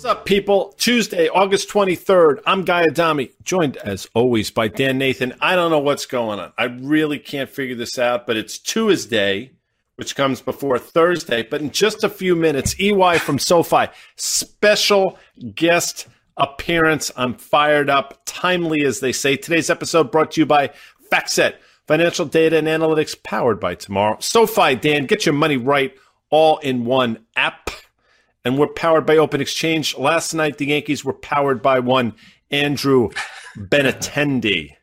What's up, people? Tuesday, August 23rd. I'm Guy Adami, joined as always by Dan Nathan. I don't know what's going on. I really can't figure this out, but it's Tuesday, which comes before Thursday. But in just a few minutes, EY from SoFi, special guest appearance. I'm fired up, timely, as they say. Today's episode brought to you by FactSet, financial data and analytics powered by tomorrow. SoFi, Dan, get your money right all in one app and we're powered by OpenExchange. Last night, the Yankees were powered by one Andrew Benintendi.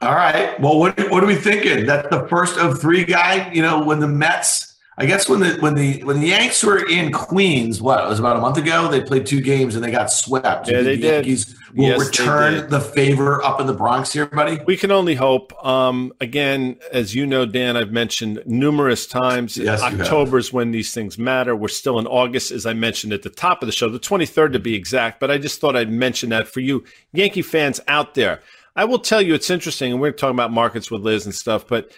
All right. Well, what what are we thinking? That's the first of three guy. You know, when the Mets I guess when the when the when the Yanks were in Queens, what it was about a month ago, they played two games and they got swept. Yeah, they the did. Yankees will Yes, return the favor up in the Bronx here, buddy. We can only hope. Um, again, as you know, Dan, I've mentioned numerous times. Yes, have. October's when these things matter. We're still in August, as I mentioned at the top of the show, the 23rd to be exact. But I just thought I'd mention that for you, Yankee fans out there. I will tell you, it's interesting, and we're talking about markets with Liz and stuff. But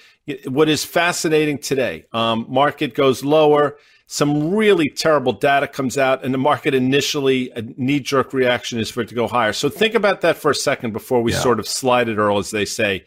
what is fascinating today, um, market goes lower. Some really terrible data comes out, and the market initially a knee jerk reaction is for it to go higher. So think about that for a second before we Yeah. sort of slide it, Earl, as they say.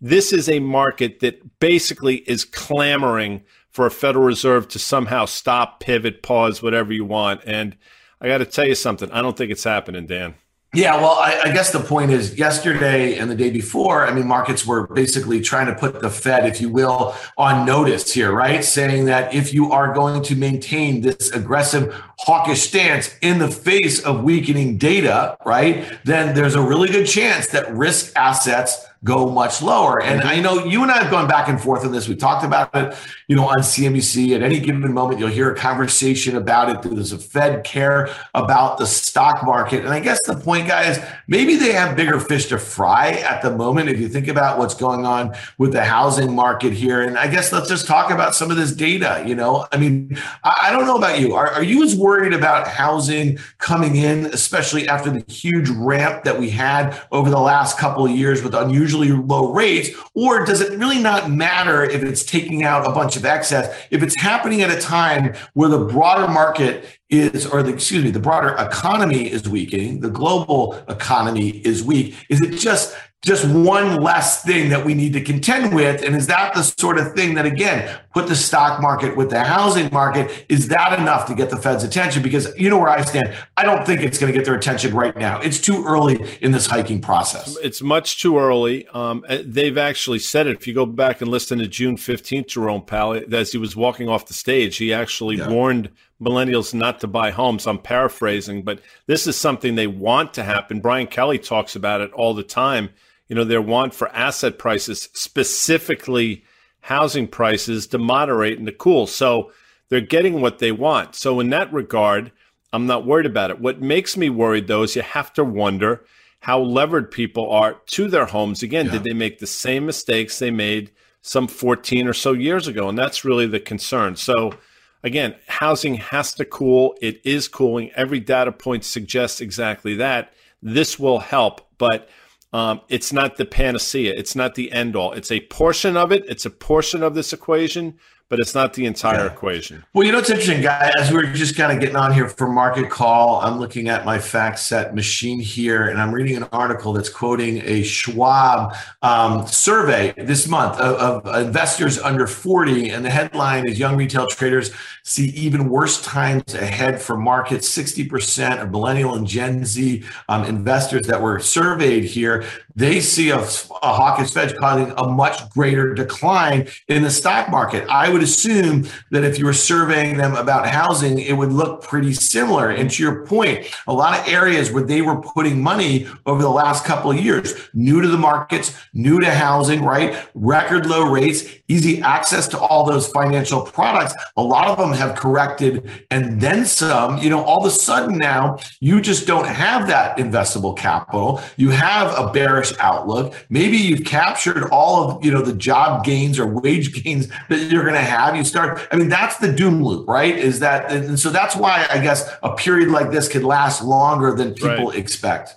This is a market that basically is clamoring for a Federal Reserve to somehow stop, pivot, pause, whatever you want. And I got to tell you something. I don't think it's happening, Dan. Yeah, well, I, I guess the point is yesterday and the day before, I mean, markets were basically trying to put the Fed, if you will, on notice here, right? Saying that if you are going to maintain this aggressive hawkish stance in the face of weakening data, right, then there's a really good chance that risk assets go much lower. And I know you and I have gone back and forth on this. We talked about it, you know, on CNBC. At any given moment, you'll hear a conversation about it. Does a Fed care about the stock market? And I guess the point, guys, maybe they have bigger fish to fry at the moment. If you think about what's going on with the housing market here, and I guess let's just talk about some of this data. You know, I mean, I, I don't know about you. Are, are you as worried about housing coming in, especially after the huge ramp that we had over the last couple of years with unusually low rates? Or does it really not matter if it's taking out a bunch of excess? If it's happening at a time where the broader market is, or the, excuse me, the broader economy is weakening, the global economy is weak, is it just just one less thing that we need to contend with? And is that the sort of thing that, again, put the stock market with the housing market? Is that enough to get the Fed's attention? Because you know where I stand. I don't think it's going to get their attention right now. It's too early in this hiking process. It's much too early. Um, uh, they've actually said it. If you go back and listen to June 15th, Jerome Powell, as he was walking off the stage, he actually Yeah. warned millennials not to buy homes. I'm paraphrasing, but this is something they want to happen. Brian Kelly talks about it all the time. You know, their want for asset prices, specifically housing prices, to moderate and to cool. So they're getting what they want. So, in that regard, I'm not worried about it. What makes me worried, though, is you have to wonder how levered people are to their homes. Again, Yeah. did they make the same mistakes they made some 14 or so years ago? And that's really the concern. So, again, housing has to cool. It is cooling. Every data point suggests exactly that. This will help, but um, it's not the panacea. It's not the end all. It's a portion of it. It's a portion of this equation, but it's not the entire Yeah. equation. Well, you know, what's interesting, guys. As we are just kind of getting on here for market call, I'm looking at my FactSet machine here, and I'm reading an article that's quoting a Schwab um, survey this month of, of investors under 40. And the headline is Young Retail Traders See Even Worse Times Ahead for Markets. 60% of millennial and Gen Z um, investors that were surveyed here, they see a, a hawkish Fed causing a much greater decline in the stock market. I would assume that if you were surveying them about housing, it would look pretty similar. And to your point, a lot of areas where they were putting money over the last couple of years, new to the markets, new to housing, right? Record low rates, easy access to all those financial products. A lot of them have corrected and then some. You know, all of a sudden now, you just don't have that investable capital. You have a bearish outlook. Maybe you've captured all of, you know, the job gains or wage gains that you're going to have. You start, I mean, that's the doom loop, right? Is that, and so that's why I guess a period like this could last longer than people Right. expect.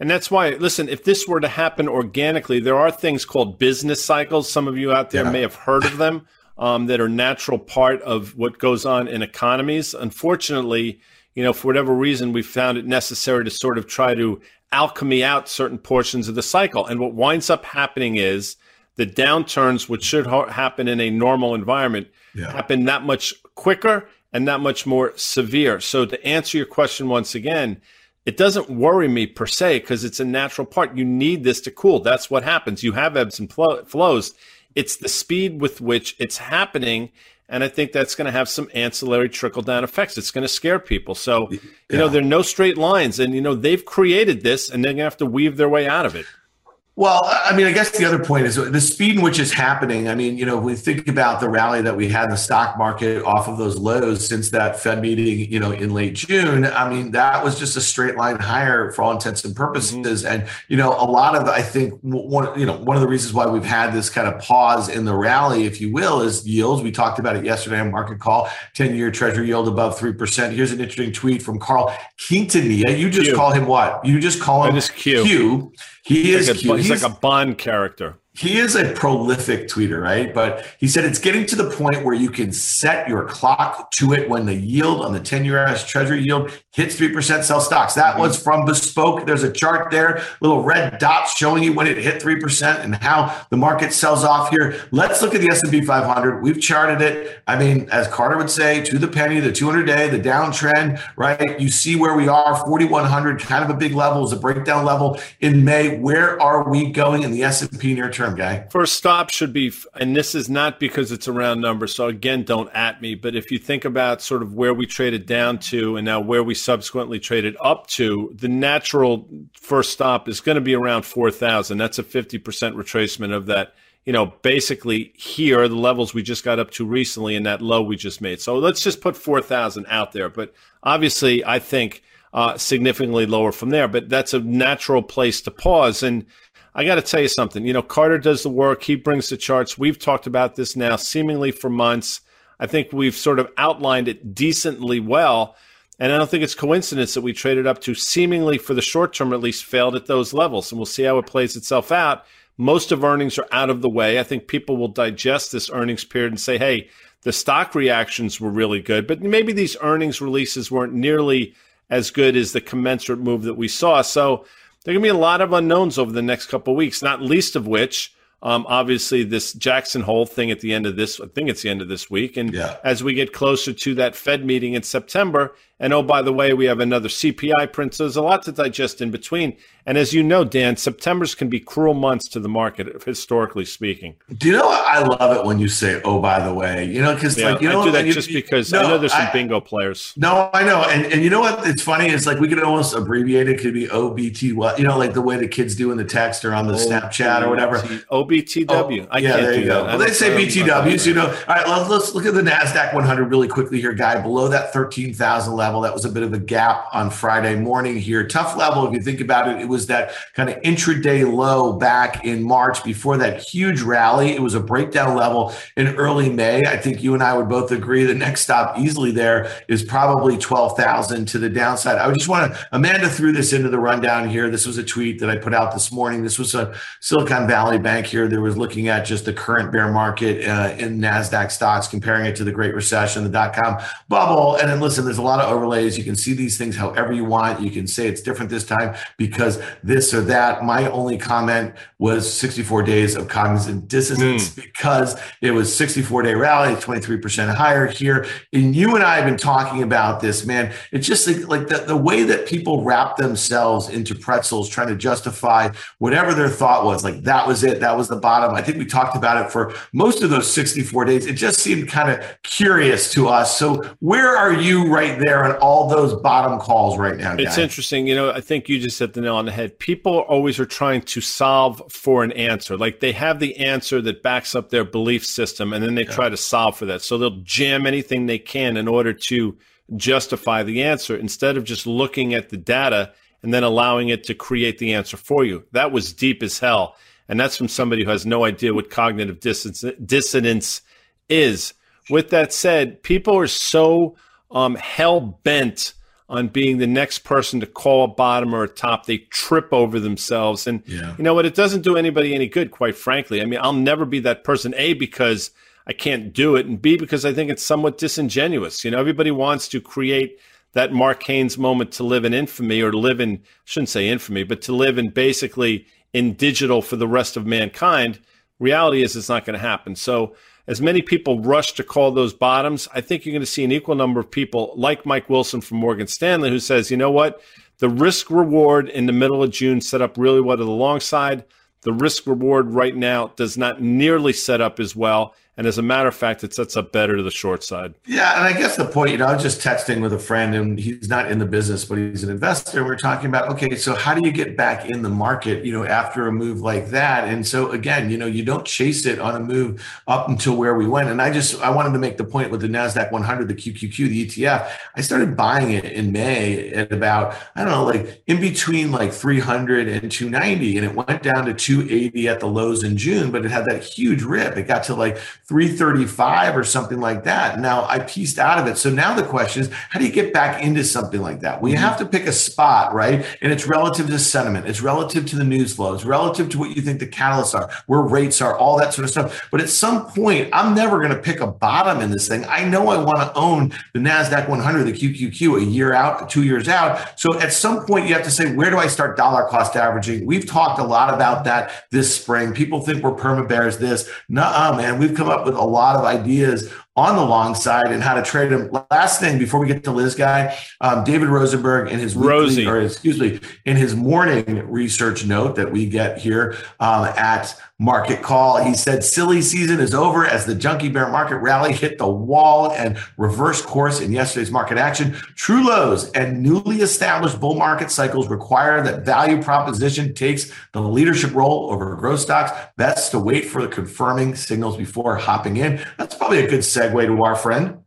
And that's why, listen, if this were to happen organically, there are things called business cycles. Some of you out there Yeah. may have heard of them um, that are natural part of what goes on in economies. Unfortunately, you you know, for whatever reason, we found it necessary to sort of try to alchemy out certain portions of the cycle. And what winds up happening is the downturns, which should ha- happen in a normal environment, yeah. happen that much quicker and that much more severe. So to answer your question once again, it doesn't worry me per se because it's a natural part. You need this to cool. That's what happens. You have ebbs and flow- flows. It's the speed with which it's happening. And I think that's going to have some ancillary trickle down effects. It's going to scare people. So, you yeah. know, there are no straight lines. And, you know, they've created this and they're going to have to weave their way out of it. Well, I mean, I guess the other point is the speed in which it's happening. I mean, you know, we think about the rally that we had in the stock market off of those lows since that Fed meeting, you know, in late June. I mean, that was just a straight line higher for all intents and purposes. Mm-hmm. And, you know, a lot of, I think, one, you know, one of the reasons why we've had this kind of pause in the rally, if you will, is yields. We talked about it yesterday on Market Call, 10 year treasury yield above 3%. Here's an interesting tweet from Carl Quintanilla. You just Q. call him what? You just call him Q. Q. He he's is like a, he's, he's like a Bond character he is a prolific tweeter, right? But he said it's getting to the point where you can set your clock to it when the yield on the 10 year US Treasury yield hits 3%, sell stocks. That mm-hmm. was from Bespoke. There's a chart there, little red dots showing you when it hit 3% and how the market sells off here. Let's look at the S&P 500. We've charted it. I mean, as Carter would say, to the penny, the 200 day, the downtrend, right? You see where we are, 4,100, kind of a big level, is a breakdown level in May. Where are we going in the S&P near term? term guy. First stop should be, and this is not because it's a round number. So again, don't at me. But if you think about sort of where we traded down to and now where we subsequently traded up to, the natural first stop is going to be around 4,000. That's a 50% retracement of that. You know, basically here, the levels we just got up to recently and that low we just made. So let's just put 4,000 out there. But obviously, I think uh, significantly lower from there. But that's a natural place to pause. And I got to tell you something. You know, Carter does the work, he brings the charts. We've talked about this now seemingly for months. I think we've sort of outlined it decently well. And I don't think it's coincidence that we traded up to seemingly for the short term at least failed at those levels. And we'll see how it plays itself out. Most of earnings are out of the way. I think people will digest this earnings period and say, hey, the stock reactions were really good, but maybe these earnings releases weren't nearly as good as the commensurate move that we saw. So there are going to be a lot of unknowns over the next couple of weeks, not least of which um, obviously, this Jackson Hole thing at the end of this, I think it's the end of this week. And yeah. as we get closer to that Fed meeting in September, and oh, by the way, we have another CPI print. So there's a lot to digest in between. And as you know, Dan, September's can be cruel months to the market, historically speaking. Do you know what? I love it when you say, oh, by the way, you know, because yeah, like, you know, I do that you, just because no, I know there's some I, bingo players. No, I know. And, and you know what? It's funny. It's like we could almost abbreviate it. it could be OBT, you know, like the way the kids do in the text or on the Snapchat or whatever. OBTW. Oh, I yeah, can't do that. Well, they say BTWs, you know. All right, let's, let's look at the NASDAQ 100 really quickly here, guy. Below that 13,000 level level. That was a bit of a gap on Friday morning here. Tough level, if you think about it. It was that kind of intraday low back in March before that huge rally. It was a breakdown level in early May. I think you and I would both agree the next stop easily there is probably 12,000 to the downside. I just want to, Amanda threw this into the rundown here. This was a tweet that I put out this morning. This was a Silicon Valley Bank here. There was looking at just the current bear market uh, in NASDAQ stocks, comparing it to the Great Recession, the dot com bubble. And then listen, there's a lot of overlays. You can see these things however you want. You can say it's different this time because this or that. My only comment was 64 days of cognizant dissonance mm. because it was 64 day rally, 23% higher here. And you and I have been talking about this, man. It's just like, like the, the way that people wrap themselves into pretzels, trying to justify whatever their thought was. Like that was it. That was the bottom. I think we talked about it for most of those 64 days. It just seemed kind of curious to us. So where are you right there on all those bottom calls right now. Guy. It's interesting. You know, I think you just hit the nail on the head. People always are trying to solve for an answer. Like they have the answer that backs up their belief system, and then they yeah. try to solve for that. So they'll jam anything they can in order to justify the answer instead of just looking at the data and then allowing it to create the answer for you. That was deep as hell. And that's from somebody who has no idea what cognitive dissonance, dissonance is. With that said, people are so um, hell bent on being the next person to call a bottom or a top. They trip over themselves. And yeah. you know what? It doesn't do anybody any good, quite frankly. I mean, I'll never be that person, A, because I can't do it, and B, because I think it's somewhat disingenuous. You know, everybody wants to create that Mark Haines moment to live in infamy or to live in, shouldn't say infamy, but to live in basically in digital for the rest of mankind, reality is it's not going to happen. So, as many people rush to call those bottoms, I think you're going to see an equal number of people like Mike Wilson from Morgan Stanley who says, you know what? The risk reward in the middle of June set up really well to the long side. The risk reward right now does not nearly set up as well. And as a matter of fact, it sets up better to the short side. Yeah. And I guess the point, you know, I was just texting with a friend and he's not in the business, but he's an investor. We're talking about, okay, so how do you get back in the market, you know, after a move like that? And so again, you know, you don't chase it on a move up until where we went. And I just, I wanted to make the point with the NASDAQ 100, the QQQ, the ETF. I started buying it in May at about, I don't know, like in between like 300 and 290. And it went down to 280 at the lows in June, but it had that huge rip. It got to like 335 or something like that. Now I pieced out of it. So now the question is, how do you get back into something like that? Well, you mm-hmm. have to pick a spot, right? And it's relative to sentiment, it's relative to the news flow, it's relative to what you think the catalysts are, where rates are, all that sort of stuff. But at some point, I'm never going to pick a bottom in this thing. I know I want to own the NASDAQ 100, the QQQ, a year out, two years out. So at some point, you have to say, where do I start dollar cost averaging? We've talked a lot about that this spring. People think we're perma bears this. Nuh-uh, man. We've come up with a lot of ideas on the long side and how to trade them. Last thing before we get to Liz guy, um, David Rosenberg in his weekly, or excuse me, in his morning research note that we get here um, at Market Call, he said silly season is over as the junkie bear market rally hit the wall and reverse course in yesterday's market action. True lows and newly established bull market cycles require that value proposition takes the leadership role over growth stocks. Best to wait for the confirming signals before hopping in. That's probably a good segue to our friend.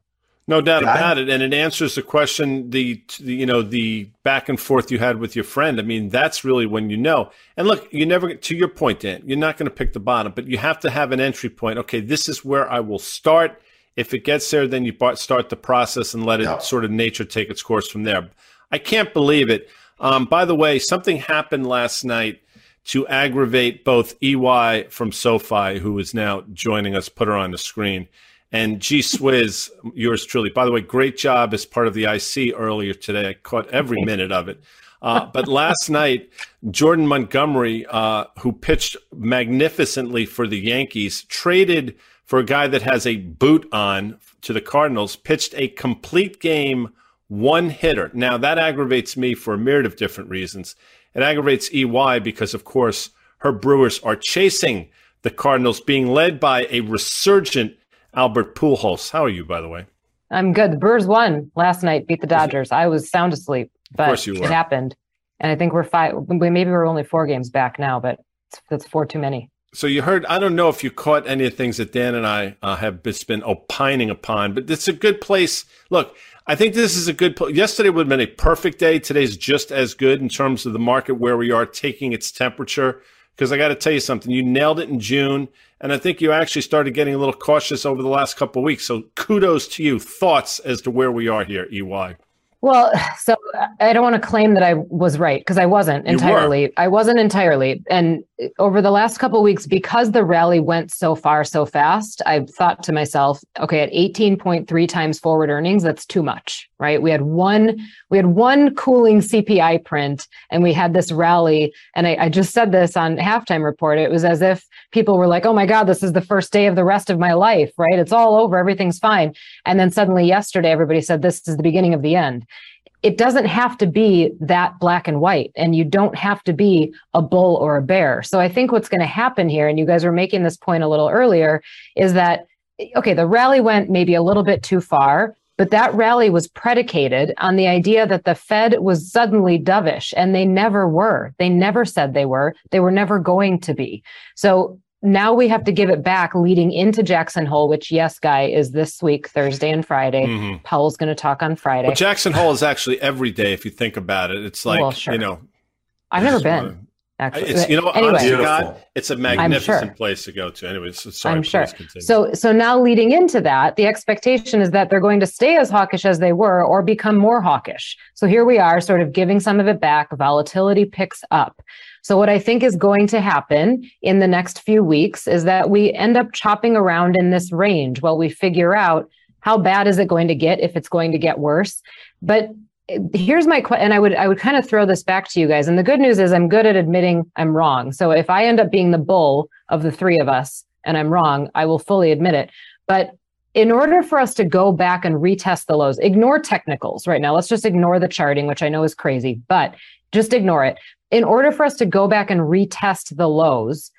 No doubt about it, and it answers the question the, the, you know the back and forth you had with your friend. I mean, that's really when you know. And look, you never get to your point, Dan. You're not going to pick the bottom, but you have to have an entry point. Okay, this is where I will start. If it gets there, then you start the process and let it yeah. sort of nature take its course from there. I can't believe it. Um, by the way, something happened last night to aggravate both EY from SoFi, who is now joining us. Put her on the screen and G Swizz, yours truly. By the way, great job as part of the IC earlier today. I caught every minute of it. Uh, but last night, Jordan Montgomery, uh, who pitched magnificently for the Yankees, traded for a guy that has a boot on to the Cardinals, pitched a complete game, one hitter. Now, that aggravates me for a myriad of different reasons. It aggravates EY because, of course, her Brewers are chasing the Cardinals, being led by a resurgent Albert Pujols. How are you, by the way? I'm good. The Brewers won last night, beat the Dodgers. I was sound asleep, but it happened. And I think we're five. Maybe we're only four games back now, but that's four too many. So you heard. I don't know if you caught any of the things that Dan and I uh, have been opining upon, but it's a good place. Look, I think this is a good. Yesterday would have been a perfect day. Today's just as good in terms of the market where we are taking its temperature because I got to tell you something. You nailed it in June, and I think you actually started getting a little cautious over the last couple weeks. So kudos to you. Thoughts as to where we are here, EY. Well, so I don't want to claim that I was right because I wasn't entirely. I wasn't entirely. And uh, over the last couple of weeks, because the rally went so far so fast, I thought to myself, okay, at 18.3 times forward earnings, that's too much, right? We had one, we had one cooling CPI print and we had this rally. And I, I just said this on halftime report. It was as if people were like, oh my God, this is the first day of the rest of my life, right? It's all over, everything's fine. And then suddenly yesterday, everybody said this is the beginning of the end. It doesn't have to be that black and white, and you don't have to be a bull or a bear. So I think what's going to happen here, and you guys were making this point a little earlier, is that okay, the rally went maybe a little bit too far. But that rally was predicated on the idea that the Fed was suddenly dovish, and they never were. They never said they were. They were never going to be. So now we have to give it back leading into Jackson Hole, which yes, guy is this week, Thursday and Friday. Mm-hmm. Powell's going to talk on Friday. Well, Jackson Hole is actually every day if you think about it. It's like well, sure. you know, I've never been. Wanna, actually, it's, you know, anyway, God, it's a magnificent sure. place to go to. Anyways, so sorry, I'm sure. Continue. So, so now leading into that, the expectation is that they're going to stay as hawkish as they were, or become more hawkish. So here we are, sort of giving some of it back. Volatility picks up. So, what I think is going to happen in the next few weeks is that we end up chopping around in this range while we figure out how bad is it going to get if it's going to get worse. But here's my question and i would i would kind of throw this back to you guys and the good news is i'm good at admitting i'm wrong. So if i end up being the bull of the three of us and i'm wrong i will fully admit it. But in order for us to go back and retest the lows ignore technicals right now. Let's just ignore the charting which i know is crazy but just ignore it. In order for us to go back and retest the lows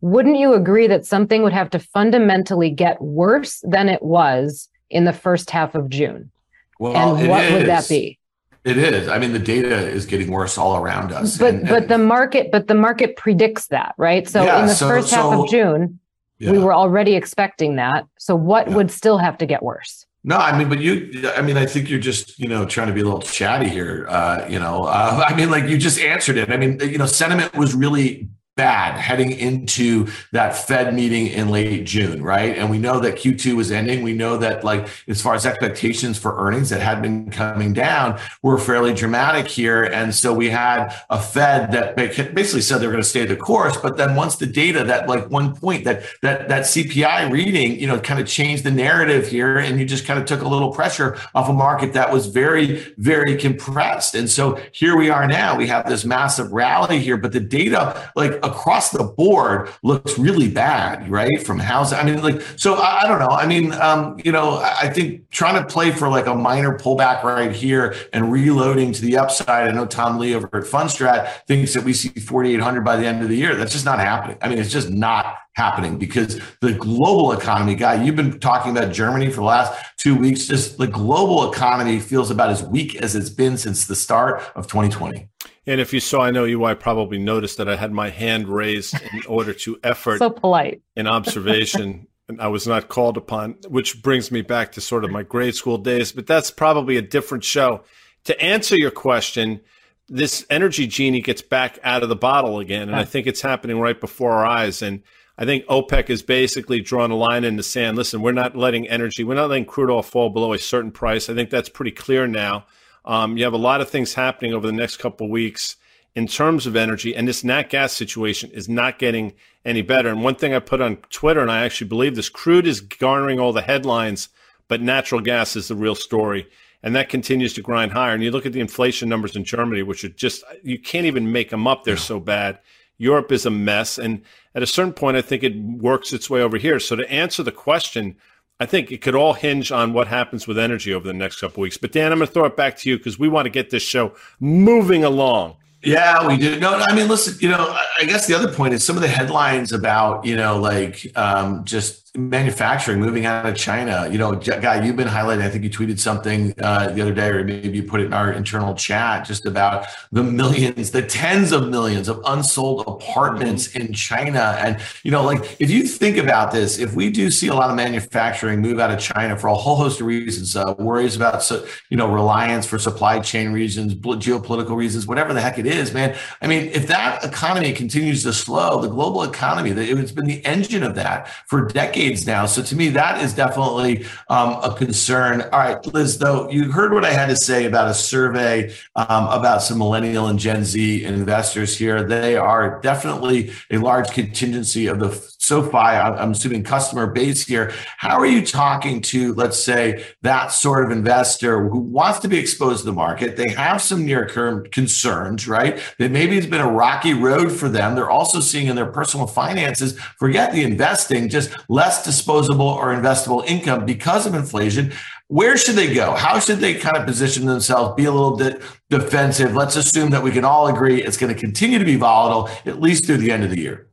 wouldn't you agree that something would have to fundamentally get worse than it was in the first half of june? Well, and what is. would that be it is. I mean, the data is getting worse all around us. But and, but the market, but the market predicts that, right? So yeah, in the so, first so, half of June, yeah. we were already expecting that. So what yeah. would still have to get worse? No, I mean, but you, I mean, I think you're just, you know, trying to be a little chatty here. Uh, you know, uh, I mean, like you just answered it. I mean, you know, sentiment was really bad heading into that Fed meeting in late June, right? And we know that Q2 was ending. We know that, like, as far as expectations for earnings that had been coming down were fairly dramatic here. And so we had a Fed that basically said they're going to stay the course. But then once the data, that like one point that that that CPI reading, you know, kind of changed the narrative here, and you just kind of took a little pressure off a market that was very, very compressed. And so here we are now. We have this massive rally here, but the data, like across the board looks really bad, right? From housing. I mean, like, so I, I don't know. I mean, um, you know, I think trying to play for like a minor pullback right here and reloading to the upside. I know Tom Lee over at Fundstrat thinks that we see 4,800 by the end of the year. That's just not happening. I mean, it's just not happening because the global economy guy you've been talking about germany for the last two weeks just the global economy feels about as weak as it's been since the start of 2020 and if you saw, I know you, I probably noticed that I had my hand raised in order to effort so polite an observation. and I was not called upon, which brings me back to sort of my grade school days. But that's probably a different show. To answer your question, this energy genie gets back out of the bottle again, and I think it's happening right before our eyes. And I think OPEC has basically drawn a line in the sand. Listen, we're not letting energy, we're not letting crude oil fall below a certain price. I think that's pretty clear now. Um, you have a lot of things happening over the next couple of weeks in terms of energy, and this nat gas situation is not getting any better. And one thing I put on Twitter, and I actually believe this: crude is garnering all the headlines, but natural gas is the real story, and that continues to grind higher. And you look at the inflation numbers in Germany, which are just you can't even make them up; they're so bad. Europe is a mess, and at a certain point, I think it works its way over here. So to answer the question I think it could all hinge on what happens with energy over the next couple weeks. But Dan, I'm going to throw it back to you because we want to get this show moving along. Yeah, we do. No, I mean, listen, you know, I guess the other point is some of the headlines about, you know, like um, just manufacturing moving out of China. You know, guy, you've been highlighting. I think you tweeted something uh, the other day, or maybe you put it in our internal chat, just about the millions, the tens of millions of unsold apartments in China. And you know, like if you think about this, if we do see a lot of manufacturing move out of China for a whole host of reasons, uh, worries about you know reliance for supply chain reasons, geopolitical reasons, whatever the heck it is, man. I mean, if that economy continues to slow, the global economy, it's been the engine of that for decades decades now. So to me, that is definitely um, a concern. All right, Liz, though, you heard what I had to say about a survey um, about some millennial and Gen Z investors here. They are definitely a large contingency of the SoFi, I'm assuming customer base here. How are you talking to, let's say, that sort of investor who wants to be exposed to the market? They have some near term concerns, right? That maybe it's been a rocky road for them. They're also seeing in their personal finances, forget the investing, just less disposable or investable income because of inflation. Where should they go? How should they kind of position themselves, be a little bit defensive? Let's assume that we can all agree it's going to continue to be volatile at least through the end of the year.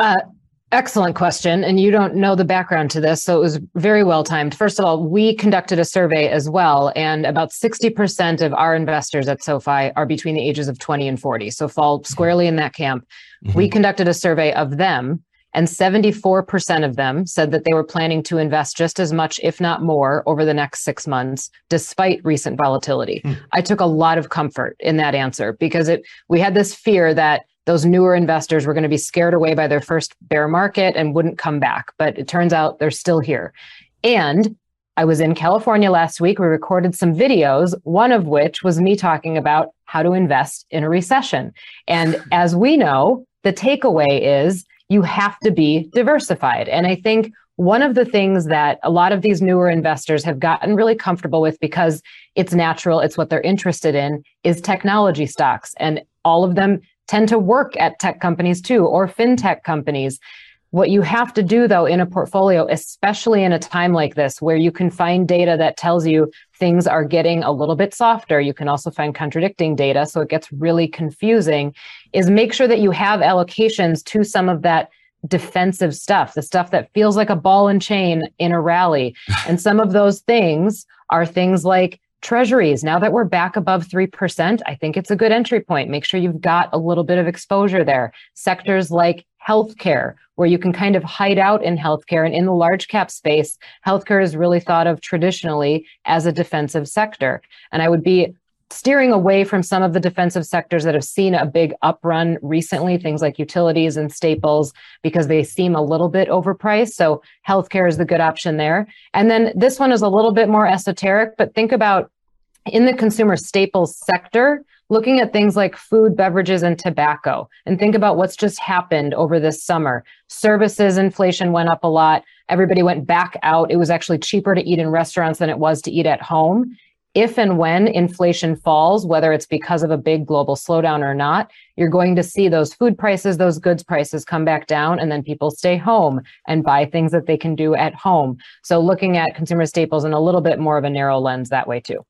Uh, excellent question. And you don't know the background to this. So it was very well timed. First of all, we conducted a survey as well. And about 60% of our investors at SoFi are between the ages of 20 and 40. So fall squarely in that camp. Mm-hmm. We conducted a survey of them. And 74% of them said that they were planning to invest just as much, if not more, over the next six months, despite recent volatility. Mm. I took a lot of comfort in that answer because it we had this fear that those newer investors were going to be scared away by their first bear market and wouldn't come back. But it turns out they're still here. And I was in California last week. We recorded some videos, one of which was me talking about how to invest in a recession. And as we know, the takeaway is you have to be diversified. And I think one of the things that a lot of these newer investors have gotten really comfortable with because it's natural, it's what they're interested in, is technology stocks. And all of them tend to work at tech companies too, or fintech companies. What you have to do, though, in a portfolio, especially in a time like this, where you can find data that tells you things are getting a little bit softer, you can also find contradicting data. So it gets really confusing, is make sure that you have allocations to some of that defensive stuff, the stuff that feels like a ball and chain in a rally. And some of those things are things like treasuries. Now that we're back above 3%, I think it's a good entry point. Make sure you've got a little bit of exposure there. Sectors like healthcare, where you can kind of hide out in healthcare. And in the large cap space, healthcare is really thought of traditionally as a defensive sector. And I would be steering away from some of the defensive sectors that have seen a big uprun recently, things like utilities and staples, because they seem a little bit overpriced. So healthcare is the good option there. And then this one is a little bit more esoteric, but think about in the consumer staples sector, looking at things like food, beverages, and tobacco, and think about what's just happened over this summer. Services inflation went up a lot. Everybody went back out. It was actually cheaper to eat in restaurants than it was to eat at home if and when inflation falls, whether it's because of a big global slowdown or not, you're going to see those food prices, those goods prices come back down, and then people stay home and buy things that they can do at home. So, looking at consumer staples in a little bit more of a narrow lens that way, too.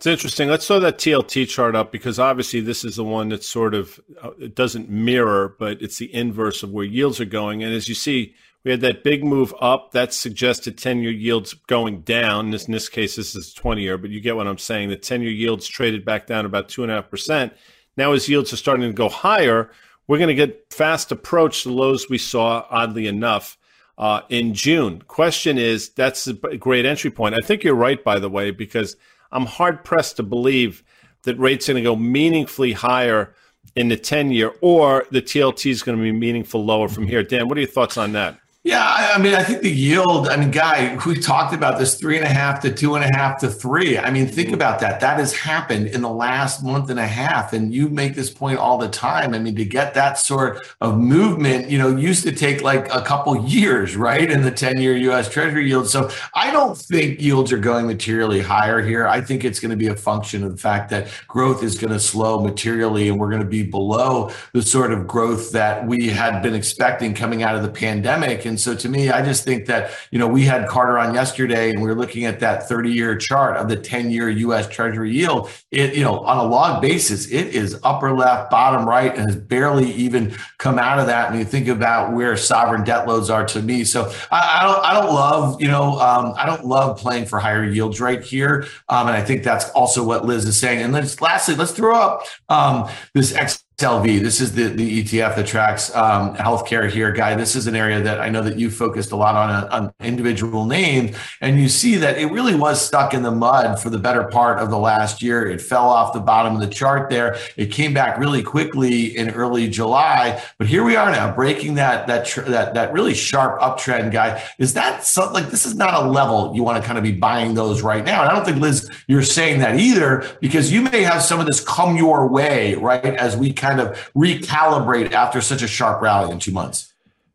It's interesting. Let's throw that TLT chart up because obviously this is the one that sort of uh, it doesn't mirror, but it's the inverse of where yields are going. And as you see, we had that big move up that suggested 10 year yields going down. In this, in this case, this is 20 year, but you get what I'm saying. The 10 year yields traded back down about 2.5%. Now, as yields are starting to go higher, we're going to get fast approach the lows we saw, oddly enough, uh, in June. Question is that's a great entry point. I think you're right, by the way, because I'm hard pressed to believe that rates are going to go meaningfully higher in the 10 year or the TLT is going to be meaningful lower from here. Dan, what are your thoughts on that? Yeah, I mean, I think the yield. I mean, guy, we talked about this three and a half to two and a half to three. I mean, think mm-hmm. about that. That has happened in the last month and a half, and you make this point all the time. I mean, to get that sort of movement, you know, used to take like a couple years, right, in the ten-year U.S. Treasury yield. So I don't think yields are going materially higher here. I think it's going to be a function of the fact that growth is going to slow materially, and we're going to be below the sort of growth that we had been expecting coming out of the pandemic. And so to me, I just think that, you know, we had Carter on yesterday and we were looking at that 30 year chart of the 10 year US Treasury yield. It, you know, on a log basis, it is upper left, bottom right, and has barely even come out of that. And you think about where sovereign debt loads are to me. So I, I don't, I don't love, you know, um, I don't love playing for higher yields right here. Um, and I think that's also what Liz is saying. And then lastly, let's throw up um, this X LV. This is the, the ETF that tracks um, healthcare here, Guy. This is an area that I know that you focused a lot on, uh, on individual names, and you see that it really was stuck in the mud for the better part of the last year. It fell off the bottom of the chart there. It came back really quickly in early July, but here we are now, breaking that that tr- that that really sharp uptrend, Guy. Is that something like this is not a level you want to kind of be buying those right now? And I don't think Liz, you're saying that either, because you may have some of this come your way, right? As we kind kind of recalibrate after such a sharp rally in two months?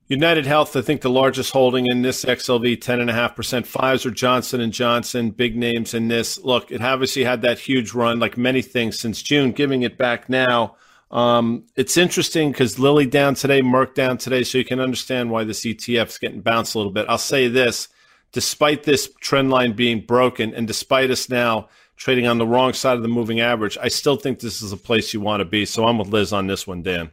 United Health, I think the largest holding in this XLV, 10.5%. Pfizer, Johnson & Johnson, big names in this. Look, it obviously had that huge run, like many things since June, giving it back now. Um, it's interesting because Lilly down today, Merck down today, so you can understand why this ETF is getting bounced a little bit. I'll say this, despite this trend line being broken and despite us now – trading on the wrong side of the moving average, I still think this is a place you want to be. So I'm with Liz on this one, Dan.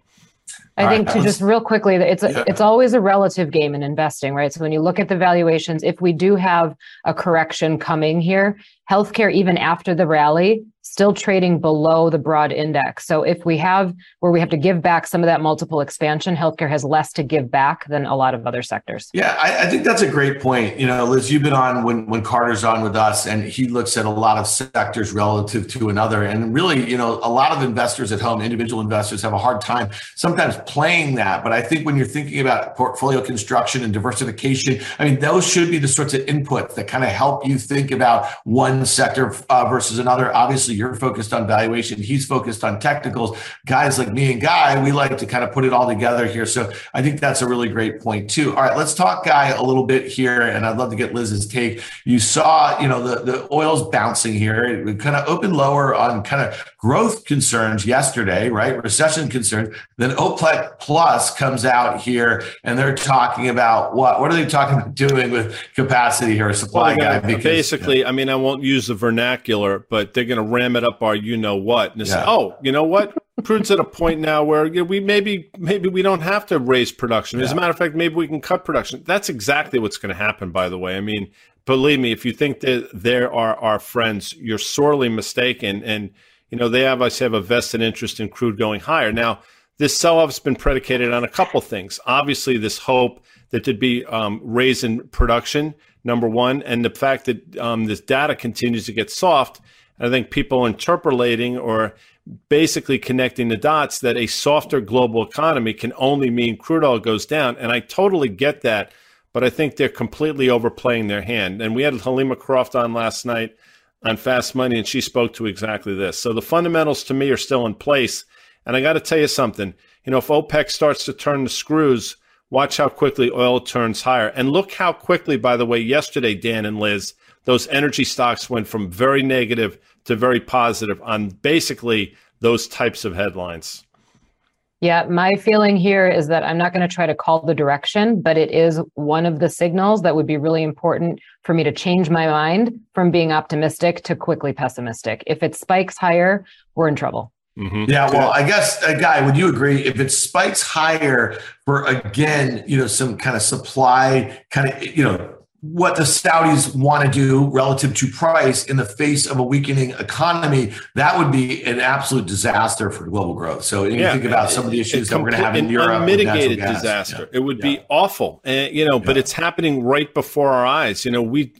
I All think right. to just real quickly, it's a, yeah. it's always a relative game in investing, right? So when you look at the valuations, if we do have a correction coming here, healthcare, even after the rally, still trading below the broad index. So if we have where we have to give back some of that multiple expansion, healthcare has less to give back than a lot of other sectors. Yeah, I, I, think that's a great point. You know, Liz, you've been on when when Carter's on with us, and he looks at a lot of sectors relative to another. And really, you know, a lot of investors at home, individual investors, have a hard time sometimes playing that. But I think when you're thinking about portfolio construction and diversification, I mean, those should be the sorts of inputs that kind of help you think about one sector uh, versus another. Obviously, you're focused on valuation. He's focused on technicals. Guys like me and Guy, we like to kind of put it all together here. So I think that's a really great point too. All right, let's talk Guy a little bit here, and I'd love to get Liz's take. You saw, you know, the the oil's bouncing here. It kind of opened lower on kind of growth concerns yesterday, right? Recession concerns. Then OPEC Plus comes out here, and they're talking about what? What are they talking about doing with capacity here, supply well, guy? Because, basically, yeah. I mean, I won't use the vernacular, but they're going to ram it up our you know what, and yeah. say, oh, you know what? Crude's at a point now where you know, we maybe maybe we don't have to raise production. As yeah. a matter of fact, maybe we can cut production. That's exactly what's going to happen. By the way, I mean, believe me, if you think that there are our friends, you're sorely mistaken. And you know they obviously have a vested interest in crude going higher. Now, this sell-off has been predicated on a couple things. Obviously, this hope that there'd be um, raise in production, number one, and the fact that um, this data continues to get soft. I think people interpolating or basically connecting the dots that a softer global economy can only mean crude oil goes down. And I totally get that, but I think they're completely overplaying their hand. And we had Helima Croft on last night on Fast Money, and she spoke to exactly this. So the fundamentals to me are still in place. And I got to tell you something. You know, if OPEC starts to turn the screws, watch how quickly oil turns higher. And look how quickly, by the way, yesterday, Dan and Liz, those energy stocks went from very negative to very positive on basically those types of headlines. Yeah, my feeling here is that I'm not going to try to call the direction, but it is one of the signals that would be really important for me to change my mind from being optimistic to quickly pessimistic. If it spikes higher, we're in trouble. Mm-hmm. Yeah, well, I guess, uh, guy, would you agree if it spikes higher for again, you know, some kind of supply, kind of, you know, what the Saudis want to do relative to price in the face of a weakening economy, that would be an absolute disaster for global growth. So you yeah, think about some of the issues that we're going to have in Europe. Unmitigated disaster. Yeah. It would yeah. be awful. And, you know, but it's happening right before our eyes. You know, we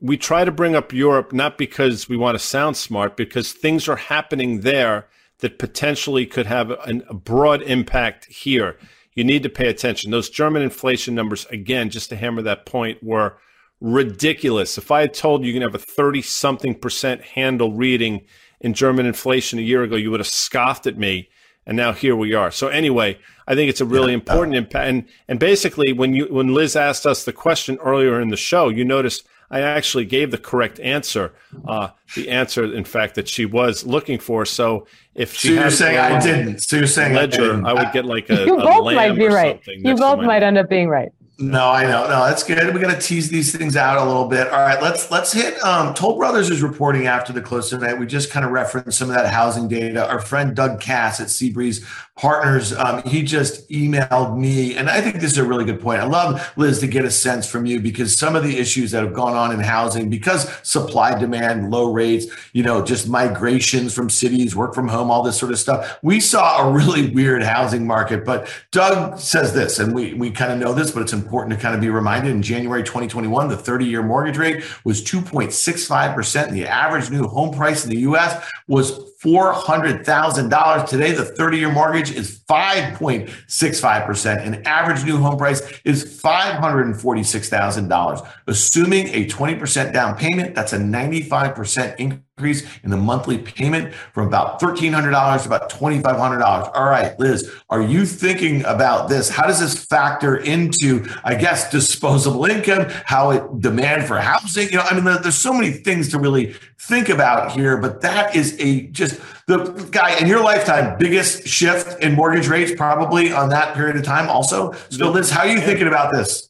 we try to bring up Europe not because we want to sound smart, because things are happening there that potentially could have an, a broad impact here you need to pay attention. Those German inflation numbers, again, just to hammer that point, were ridiculous. If I had told you you can have a 30 something percent handle reading in German inflation a year ago, you would have scoffed at me. And now here we are. So anyway, I think it's a really important impact. And and basically, when you when Liz asked us the question earlier in the show, you notice I actually gave the correct answer. Uh, the answer, in fact, that she was looking for. So if she so you're saying I didn't. So you're saying ledger, I, I would get like a. You a both might be right. You both might end up being right. No, I know. No, that's good. We got to tease these things out a little bit. All right, let's let's hit. Um, Toll Brothers is reporting after the close tonight. We just kind of referenced some of that housing data. Our friend Doug Kass at Seabreeze Partners, um, he just emailed me, and I think this is a really good point. I love Liz to get a sense from you because some of the issues that have gone on in housing, because supply demand, low rates, you know, just migrations from cities, work from home, all this sort of stuff. We saw a really weird housing market. But Doug says this, and we we kind of know this, but it's important important to kind of be reminded in January 2021, the 30 year mortgage rate was 2.65%. And the average new home price in the US was $400,000. Today, the 30 year mortgage is 5.65%. and average new home price is $546,000. Assuming a 20% down payment, that's a 95% increase in the monthly payment from about $1,300 to about $2,500. All right, Liz, are you thinking about this? How does this factor into, I guess, disposable income, how it demand for housing? You know, I mean, there's so many things to really think about here, but that is a just the guy in your lifetime biggest shift in mortgage rates probably on that period of time also. So Liz, how are you thinking about this?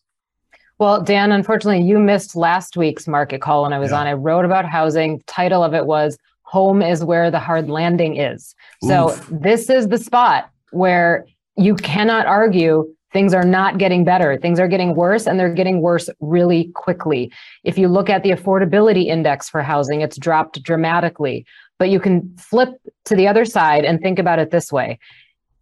Well, Dan, unfortunately, you missed last week's market call when I was yeah. on. I wrote about housing. Title of it was Home is Where the Hard Landing Is. So this is the spot where you cannot argue things are not getting better. Things are getting worse and they're getting worse really quickly. If you look at the affordability index for housing, it's dropped dramatically. But you can flip to the other side and think about it this way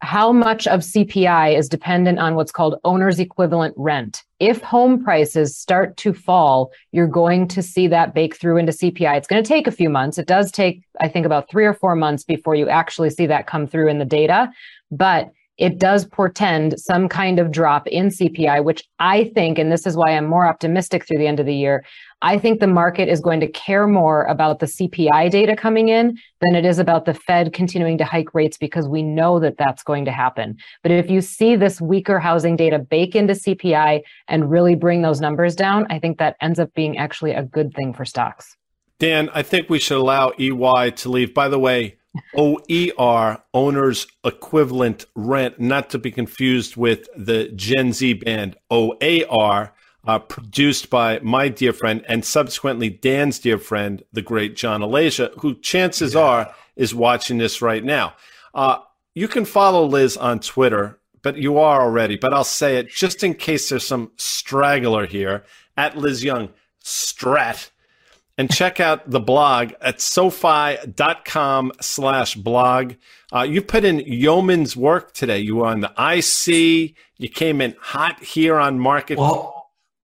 how much of CPI is dependent on what's called owner's equivalent rent. If home prices start to fall, you're going to see that bake through into CPI. It's going to take a few months. It does take, I think, about three or four months before you actually see that come through in the data. But it does portend some kind of drop in CPI, which I think, and this is why I'm more optimistic through the end of the year, I think the market is going to care more about the CPI data coming in than it is about the Fed continuing to hike rates because we know that that's going to happen. But if you see this weaker housing data bake into CPI and really bring those numbers down, I think that ends up being actually a good thing for stocks. Dan, I think we should allow EY to leave. By the way, OER, owner's equivalent rent, not to be confused with the Gen Z band OAR uh, produced by my dear friend and subsequently Dan's dear friend, the great John Alasia, who chances yeah. are is watching this right now. Uh, you can follow Liz on Twitter, but you are already. But I'll say it just in case there's some straggler here at Liz Young Strat. And check out the blog at sofi.com slash blog. Uh, you put in yeoman's work today. You were on the IC. You came in hot here on market. Well,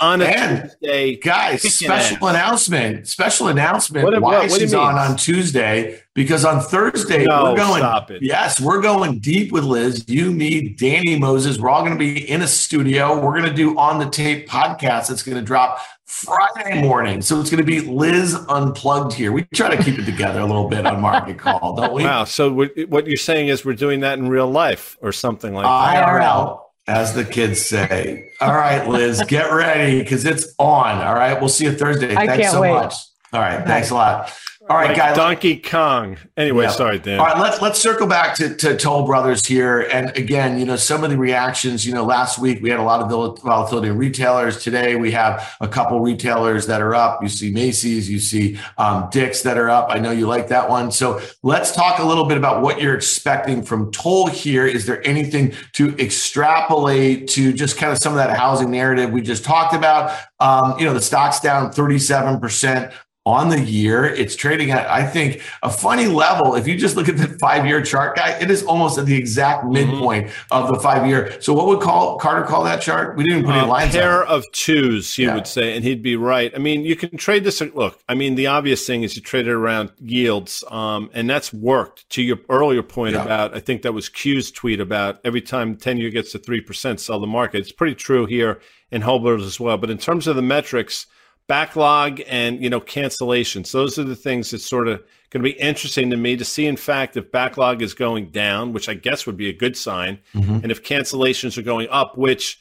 on a and Tuesday. Guys, special announcement. Special announcement. What, why what, she's on on Tuesday because on Thursday no, we're going. Yes, we're going deep with Liz. You, me, Danny Moses. We're all going to be in a studio. We're going to do on the tape podcast. It's going to drop Friday morning. So it's going to be Liz unplugged here. We try to keep it together a little bit on Market Call, don't we? Wow. So what you're saying is we're doing that in real life or something like that. IRL as the kids say. All right, Liz, get ready because it's on. All right, we'll see you Thursday. I thanks so wait. much. All right, thanks a lot. All right, like guys. Donkey Kong. Anyway, yeah. sorry, Dan. All right, let's let's circle back to, to Toll Brothers here. And again, you know, some of the reactions, you know, last week we had a lot of volatility in retailers. Today we have a couple retailers that are up. You see Macy's, you see um, Dick's that are up. I know you like that one. So let's talk a little bit about what you're expecting from Toll here. Is there anything to extrapolate to just kind of some of that housing narrative we just talked about? Um, you know, the stock's down 37% on the year. It's trading at, I think, a funny level. If you just look at the five year chart, guy, it is almost at the exact mm-hmm. midpoint mm-hmm. of the five year. So, what would call Carter call that chart? We didn't put any lines. A pair of twos, he yeah. would say, and he'd be right. I mean, you can trade this. Look, I mean, the obvious thing is you trade it around yields, um, and that's worked. To your earlier point yeah. about, I think that was Q's tweet about every time ten year gets to three percent, sell the market. It's pretty true here in Holbert as well. But in terms of the metrics backlog and you know cancellations. Those are the things that sort of going to be interesting to me to see in fact if backlog is going down which i guess would be a good sign mm-hmm. and if cancellations are going up which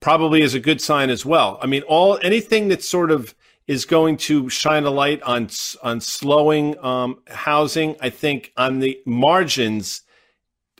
probably is a good sign as well. I mean all anything that sort of is going to shine a light on on slowing um, housing i think on the margins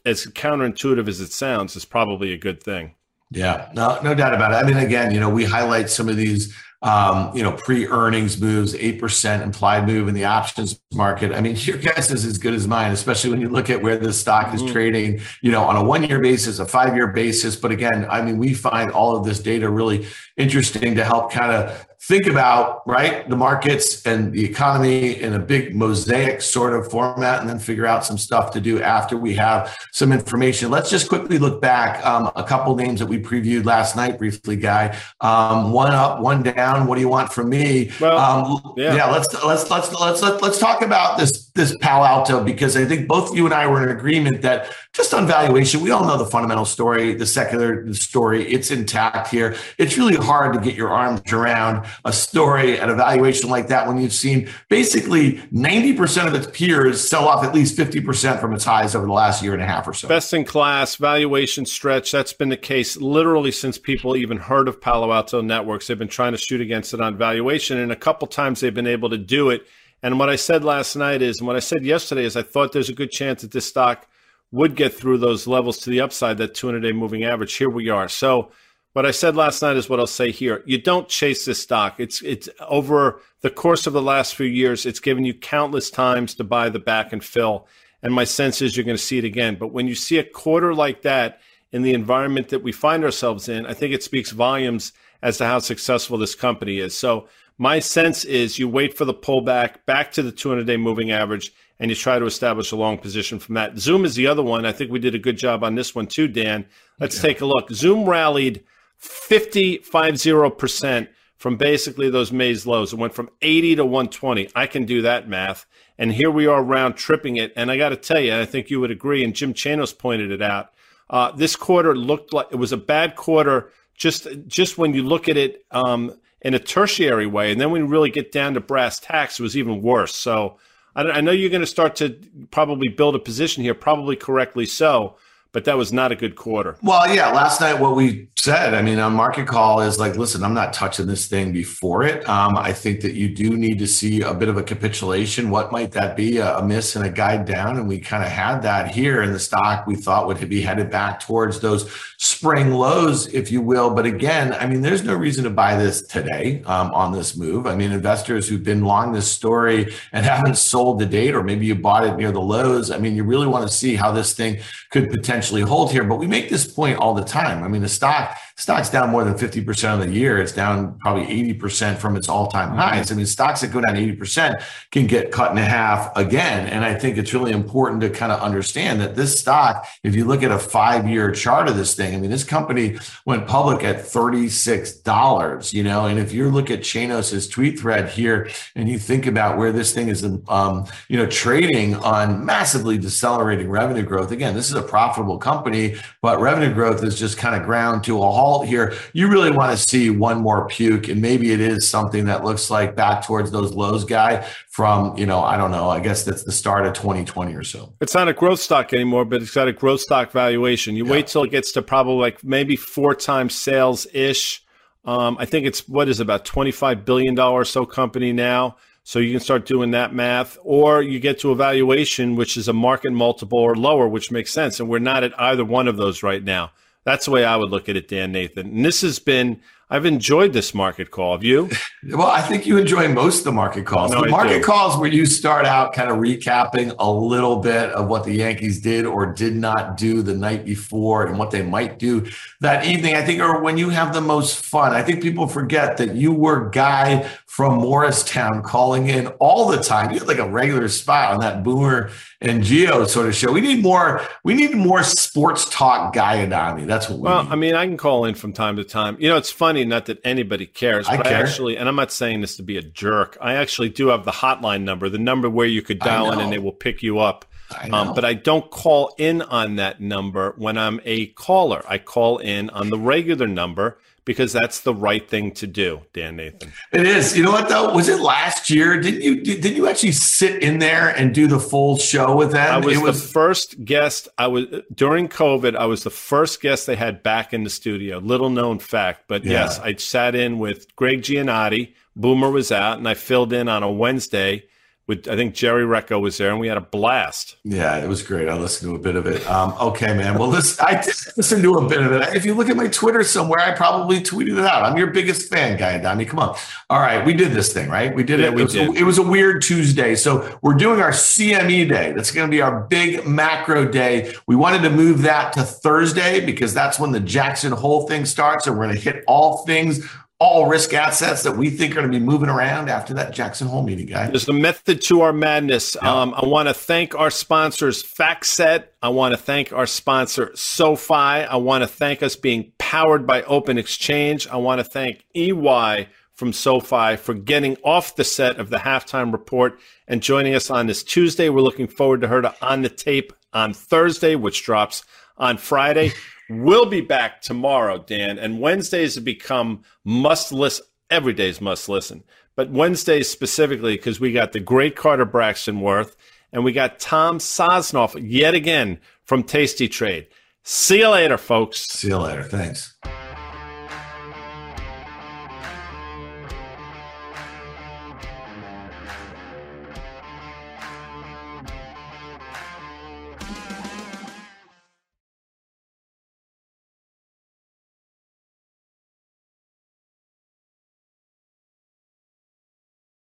as counterintuitive as it sounds is probably a good thing. Yeah. No no doubt about it. I mean again you know we highlight some of these um, you know, pre-earnings moves, 8% implied move in the options market. I mean, your guess is as good as mine, especially when you look at where the stock is mm-hmm. trading, you know, on a one-year basis, a five-year basis. But again, I mean, we find all of this data really interesting to help kind of think about right the markets and the economy in a big mosaic sort of format and then figure out some stuff to do after we have some information. Let's just quickly look back um, a couple names that we previewed last night briefly guy. Um, one up one down. What do you want from me? Well, um, yeah. yeah let's let's let's let's let's talk about this this Palo Alto because I think both you and I were in agreement that just on valuation, we all know the fundamental story, the secular story, it's intact here. It's really hard to get your arms around a story at a valuation like that when you've seen basically 90% of its peers sell off at least 50% from its highs over the last year and a half or so. Best in class valuation stretch. That's been the case literally since people even heard of Palo Alto Networks. They've been trying to shoot against it on valuation, and a couple times they've been able to do it and what I said last night is, and what I said yesterday is, I thought there's a good chance that this stock would get through those levels to the upside, that 200 day moving average. Here we are. So, what I said last night is what I'll say here. You don't chase this stock. It's it's over the course of the last few years. It's given you countless times to buy the back and fill, and my sense is you're going to see it again. But when you see a quarter like that in the environment that we find ourselves in, I think it speaks volumes as to how successful this company is. So my sense is you wait for the pullback back to the 200 day moving average and you try to establish a long position from that. Zoom is the other one. I think we did a good job on this one too, Dan. Let's yeah. take a look. Zoom rallied 50% from basically those May's lows. It went from 80 to 120. I can do that math. And here we are round tripping it. And I got to tell you, I think you would agree, and Jim Chanos pointed it out. Uh, this quarter looked like it was a bad quarter. Just just when you look at it um, in a tertiary way, and then when you really get down to brass tacks, it was even worse. So I, I know you're going to start to probably build a position here, probably correctly so but that was not a good quarter. Well, yeah, last night what we said, I mean, on market call is like, listen, I'm not touching this thing before it. Um, I think that you do need to see a bit of a capitulation. What might that be? A, a miss and a guide down, and we kind of had that here in the stock. We thought would be headed back towards those spring lows, if you will. But again, I mean, there's no reason to buy this today um, on this move. I mean, investors who've been long this story and haven't sold the date, or maybe you bought it near the lows. I mean, you really want to see how this thing could potentially potentially hold here. But we make this point all the time. I mean, the stock stock's down more than 50% of the year. It's down probably 80% from its all-time mm-hmm. highs. I mean, stocks that go down 80% can get cut in half again. And I think it's really important to kind of understand that this stock, if you look at a five-year chart of this thing, I mean, this company went public at $36, you know, and if you look at Chanos's tweet thread here and you think about where this thing is, um, you know, trading on massively decelerating revenue growth, again, this is a profitable company, but revenue growth is just kind of ground to a halt here, you really want to see one more puke. And maybe it is something that looks like back towards those lows guy from, you know, I don't know, I guess that's the start of 2020 or so. It's not a growth stock anymore, but it's got a growth stock valuation. You yeah. wait till it gets to probably like maybe four times sales ish. Um, I think it's what is it, about $25 billion or so company now. So you can start doing that math, or you get to a valuation, which is a market multiple or lower, which makes sense. And we're not at either one of those right now. That's the way I would look at it, Dan Nathan. And this has been, I've enjoyed this market call. Have you? well, I think you enjoy most of the market calls. No, the market calls where you start out kind of recapping a little bit of what the Yankees did or did not do the night before and what they might do that evening, I think, are when you have the most fun. I think people forget that you were guy from Morristown calling in all the time. You had like a regular spot on that Boomer and Gio sort of show. We need more. We need more sports talk, Guy Adami. That's what we. Well, need. I mean, I can call in from time to time. You know, it's funny. Not that anybody cares, but I, care. I actually, and I'm not saying this to be a jerk. I actually do have the hotline number, the number where you could dial in and they will pick you up. I Um, but I don't call in on that number when I'm a caller. I call in on the regular number because that's the right thing to do, Dan Nathan. It is. You know what though? Was it last year? Didn't you did, you actually sit in there and do the full show with them? I was, it was the first guest. I was during COVID. I was the first guest they had back in the studio. Little known fact, but yeah. yes, I sat in with Gregg Giannotti. Boomer was out, and I filled in on a Wednesday with I think Jerry Recco was there, and we had a blast. Yeah, it was great. I listened to a bit of it. Um, okay, man. Well, listen, I did listen to a bit of it. If you look at my Twitter somewhere, I probably tweeted it out. I'm your biggest fan, guy. Donnie, come on. All right, we did this thing, right? We did yeah, it. We it, was, did. it was a weird Tuesday, so we're doing our CME day. That's going to be our big macro day. We wanted to move that to Thursday because that's when the Jackson Hole thing starts, and we're going to hit all things all risk assets that we think are going to be moving around after that Jackson Hole meeting, guy. There's the method to our madness. Yeah. Um, I want to thank our sponsors, FactSet. I want to thank our sponsor, SoFi. I want to thank us being powered by OpenExchange. I want to thank EY from SoFi for getting off the set of the halftime report and joining us on this Tuesday. We're looking forward to her to on the tape on Thursday, which drops on Friday. We'll be back tomorrow, Dan, and Wednesdays have become must listen. Every day is must listen, but Wednesdays specifically because we got the great Carter Braxton Worth and we got Tom Sosnoff yet again from Tasty Trade. See you later, folks. See you later. Thanks.